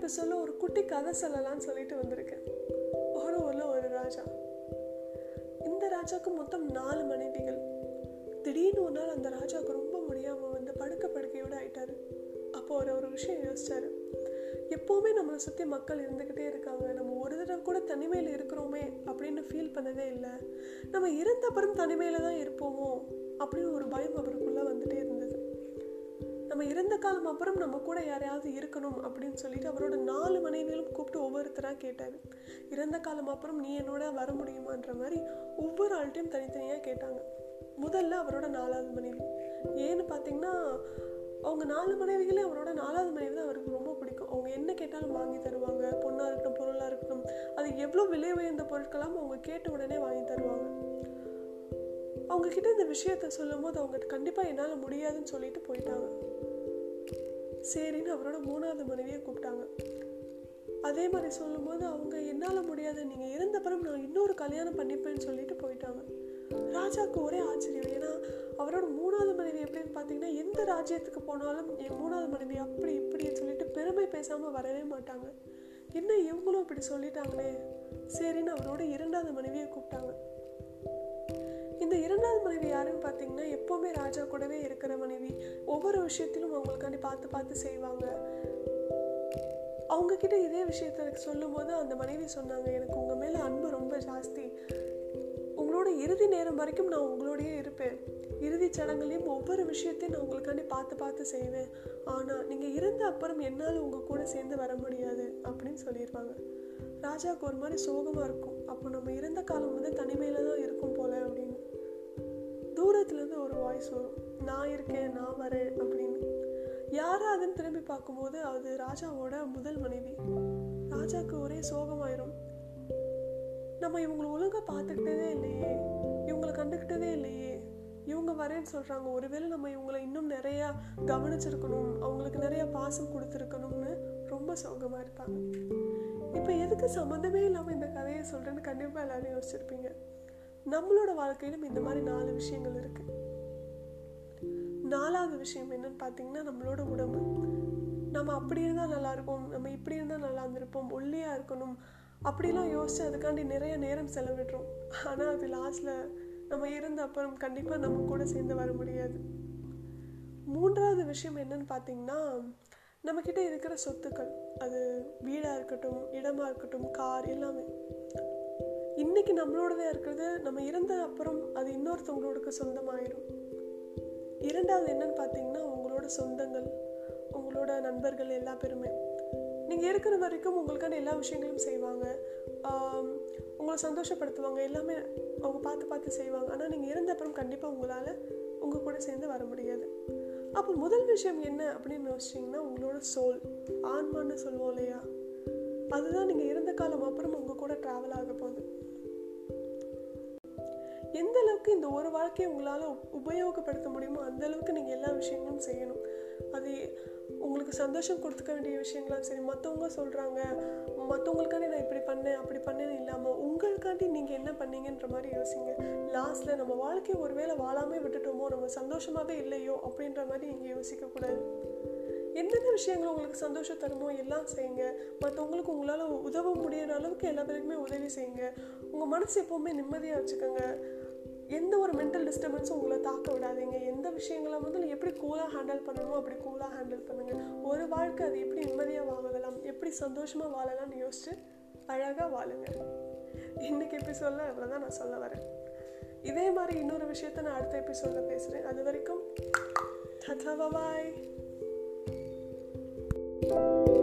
சொல்ல ஒரு குட்டி கதை சொல்லலாம்னு சொல்லிட்டு வந்திருக்கேன். ஒரு ஊரில் ஒரு ராஜா. இந்த ராஜாவுக்கு மொத்தம் நாலு மனைவிகள். திடீர்னு ஒரு நாள் அந்த ராஜாவுக்கு ரொம்ப முடியாமல் வந்து படுக்க படுக்கையோடு ஆயிட்டாரு. அப்போ அவர் ஒரு விஷயம் யோசிச்சாரு. எப்போவுமே நம்மளை சுற்றி மக்கள் இருந்துக்கிட்டே இருக்காங்க. நம்ம ஒரு தடவை கூட தனிமையில் இருக்கிறோமே அப்படின்னு ஃபீல் பண்ணதே இல்லை. நம்ம இருந்த அப்புறம் தனிமையில் தான் இருப்போமோ அப்படின்னு ஒரு பயம் அவருக்குள்ளே வந்துட்டே இருந்தது. நம்ம இறந்த காலம் அப்புறம் நம்ம கூட யாரையாவது இருக்கணும் அப்படின்னு சொல்லிட்டு அவரோட நாலு மனைவிகளும் கூப்பிட்டு ஒவ்வொருத்தராக கேட்டார். இறந்த காலம் அப்புறம் நீ என்னோட வர முடியுமான்ற மாதிரி ஒவ்வொரு ஆள்கிட்டையும் தனித்தனியாக கேட்டாங்க. முதல்ல அவரோட நாலாவது மனைவி. ஏன்னு பார்த்தீங்கன்னா அவங்க நாலு மனைவிகளே அவரோட நாலாவது மனைவி தான் அவருக்கு ரொம்ப பிடிக்கும். அவங்க என்ன கேட்டாலும் வாங்கி தருவாங்க. பொண்ணாக இருக்கட்டும் பொருளாக இருக்கட்டும். அது எவ்வளோ விலை உயர்ந்த பொருட்களாம் அவங்க கேட்ட உடனே வாங்கி தருவாங்க. அவங்க கிட்ட இந்த விஷயத்த சொல்லும் போது அவங்க கண்டிப்பாக என்னால் முடியாதுன்னு சொல்லிட்டு போயிட்டாங்க. சரின்னு அவரோட மூணாவது மனைவியை கூப்பிட்டாங்க. அதே மாதிரி சொல்லும்போது அவங்க என்னால் முடியாது நீங்கள் இருந்தப்புறம் நான் இன்னொரு கல்யாணம் பண்ணிப்பேன்னு சொல்லிட்டு போயிட்டாங்க. ராஜாவுக்கு ஒரே ஆச்சரியம் ஏன்னா அவரோட மூணாவது மனைவி எப்படின்னு பார்த்தீங்கன்னா எந்த ராஜ்யத்துக்கு போனாலும் என் மூணாவது மனைவி அப்படி இப்படின்னு சொல்லிட்டு பெருமை பேசாமல் வரவே மாட்டாங்க. என்ன இவங்களும் இப்படி சொல்லிட்டாங்களே? சரின்னு அவரோட இரண்டாவது மனைவியை கூப்பிட்டாங்க. மனைவி யாருன்னு பார்த்தீங்கன்னா எப்போவுமே ராஜா கூடவே இருக்கிற மனைவி. ஒவ்வொரு விஷயத்திலும் அவங்களுக்காண்டி பார்த்து பார்த்து செய்வாங்க. அவங்க கிட்ட இதே விஷயத்த சொல்லும் போது அந்த மனைவி சொன்னாங்க எனக்கு உங்க மேல அன்பு ரொம்ப ஜாஸ்தி. உங்களோட இறுதி நேரம் வரைக்கும் நான் உங்களோடயே இருப்பேன். இறுதி சடங்குலையும் ஒவ்வொரு விஷயத்தையும் நான் உங்களுக்காண்டி பார்த்து பார்த்து செய்வேன். ஆனால் நீங்கள் இருந்த அப்புறம் என்னால் உங்கள் கூட சேர்ந்து வர முடியாது அப்படின்னு சொல்லியிருப்பாங்க. ராஜாவுக்கு ஒரு மாதிரி சோகமாக இருக்கும். அப்போ நம்ம இறந்த காலம் வந்து தனிமையில் தான் இருக்கும் போல அப்படின்னு. தூரத்துலேருந்து ஒரு வாய்ஸ் வரும். நான் இருக்கேன் நான் வரேன் அப்படின்னு. யாரா அதுன்னு திரும்பி பார்க்கும்போது அது ராஜாவோட முதல் மனைவி. ராஜாவுக்கு ஒரே சோகமாயிரும். நம்ம இவங்களை ஒழுங்காக பார்த்துக்கிட்டதே இல்லையே. இவங்களை கண்டுக்கிட்டதே இல்லையே. இவங்க வரேன்னு சொல்கிறாங்க ஒருவேளை நம்ம இவங்களை இன்னும் நிறையா கவனிச்சிருக்கணும். அவங்களுக்கு நிறையா பாசம் கொடுத்துருக்கணும்னு ரொம்ப சோகமாக இருப்பாங்க. இப்போ எதுக்கு சம்மந்தமே இல்லாமல் இந்த கதையை சொல்கிறேன்னு கண்டிப்பாக எல்லோரும் யோசிச்சிருப்பீங்க. நம்மளோட வாழ்க்கையிலும் இந்த மாதிரி நாலு விஷயங்கள் இருக்கு. நாலாவது விஷயம் என்னன்னு பார்த்தீங்கன்னா நம்மளோட உடம்பு. நம்ம அப்படி இருந்தால் நல்லா இருக்கும் நம்ம இப்படி இருந்தால் நல்லா இருந்திருப்போம் ஒல்லியாக இருக்கணும் அப்படிலாம் யோசிச்சு அதுக்காண்டி நிறைய நேரம் செலவிடுறோம். ஆனால் அது லாஸ்ட்ல நம்ம இருந்த அப்புறம் கண்டிப்பாக நம்ம கூட சேர்ந்து வர முடியாது. மூன்றாவது விஷயம் என்னன்னு பார்த்தீங்கன்னா நம்மக்கிட்ட இருக்கிற சொத்துக்கள். அது வீடாக இருக்கட்டும் இடமாக இருக்கட்டும் கார் எல்லாமே. இன்னைக்கு நம்மளோடவே இருக்கிறது நம்ம இறந்த அப்புறம் அது இன்னொருத்தவங்களோட சொந்தமாயிரும். இரண்டாவது என்னன்னு பார்த்தீங்கன்னா உங்களோட சொந்தங்கள் உங்களோட நண்பர்கள் எல்லா பேருமே. நீங்கள் இருக்கிற வரைக்கும் உங்களுக்கான எல்லா விஷயங்களும் செய்வாங்க. உங்களை சந்தோஷப்படுத்துவாங்க எல்லாமே அவங்க பார்த்து பார்த்து செய்வாங்க. ஆனால் நீங்கள் இறந்த அப்புறம் கண்டிப்பாக உங்களால் உங்கள் கூட சேர்ந்து வர முடியாது. அப்போ முதல் விஷயம் என்ன அப்படின்னு யோசிச்சிங்கன்னா உங்களோட சோல் ஆன்மான்னு சொல்லுவோம் இல்லையா? அதுதான் நீங்கள் இருந்த காலம் அப்புறம் உங்கள் கூட ட்ராவல் ஆக போகுது. எந்த அளவுக்கு இந்த ஒரு வாழ்க்கையை உங்களால் உபயோகப்படுத்த முடியுமோ அந்த அளவுக்கு நீங்கள் எல்லா விஷயங்களும் செய்யணும். அது உங்களுக்கு சந்தோஷம் கொடுத்துக்க வேண்டிய விஷயங்களும் சரி மற்றவங்க சொல்கிறாங்க மற்றவங்களுக்காண்டி நான் இப்படி பண்ணேன் அப்படி பண்ணேன்னு இல்லாமல் உங்களுக்காண்டி நீங்கள் என்ன பண்ணீங்கன்ற மாதிரி யோசிங்க. லாஸ்ட்டில் நம்ம வாழ்க்கையை ஒருவேளை வாழாமே விட்டுட்டோமோ நம்ம சந்தோஷமாகவே இல்லையோ அப்படின்ற மாதிரி நீங்கள் யோசிக்கக்கூடாது. எந்தெந்த விஷயங்கள் உங்களுக்கு சந்தோஷம் தருமோ எல்லாம் செய்யுங்க. மற்றவங்களுக்கு உங்களால் உதவ முடியிற அளவுக்கு எல்லா பேருக்குமே உதவி செய்யுங்க. உங்கள் மனசு எப்போவுமே நிம்மதியாக வச்சுக்கோங்க. எந்த ஒரு மென்டல் டிஸ்டர்பன்ஸும் உங்களை தாக்க விடாதீங்க. எந்த விஷயங்களை முதல்ல எப்படி கூலாக ஹேண்டில் பண்ணணுமோ அப்படி கூலாக ஹேண்டில் பண்ணுங்கள் ஒரு வாழ்க்கை அது எப்படி நிம்மதியாக வாழலாம் எப்படி சந்தோஷமாக வாழலாம்னு யோசிச்சு அழகாக வாழுங்க. இன்னைக்கு எபிசோடில் அவ்வளோதான் நான் சொல்ல வரேன். இதே மாதிரி இன்னொரு விஷயத்த நான் அடுத்த எபிசோடில் பேசுகிறேன் அது வரைக்கும் பாய் Thank you.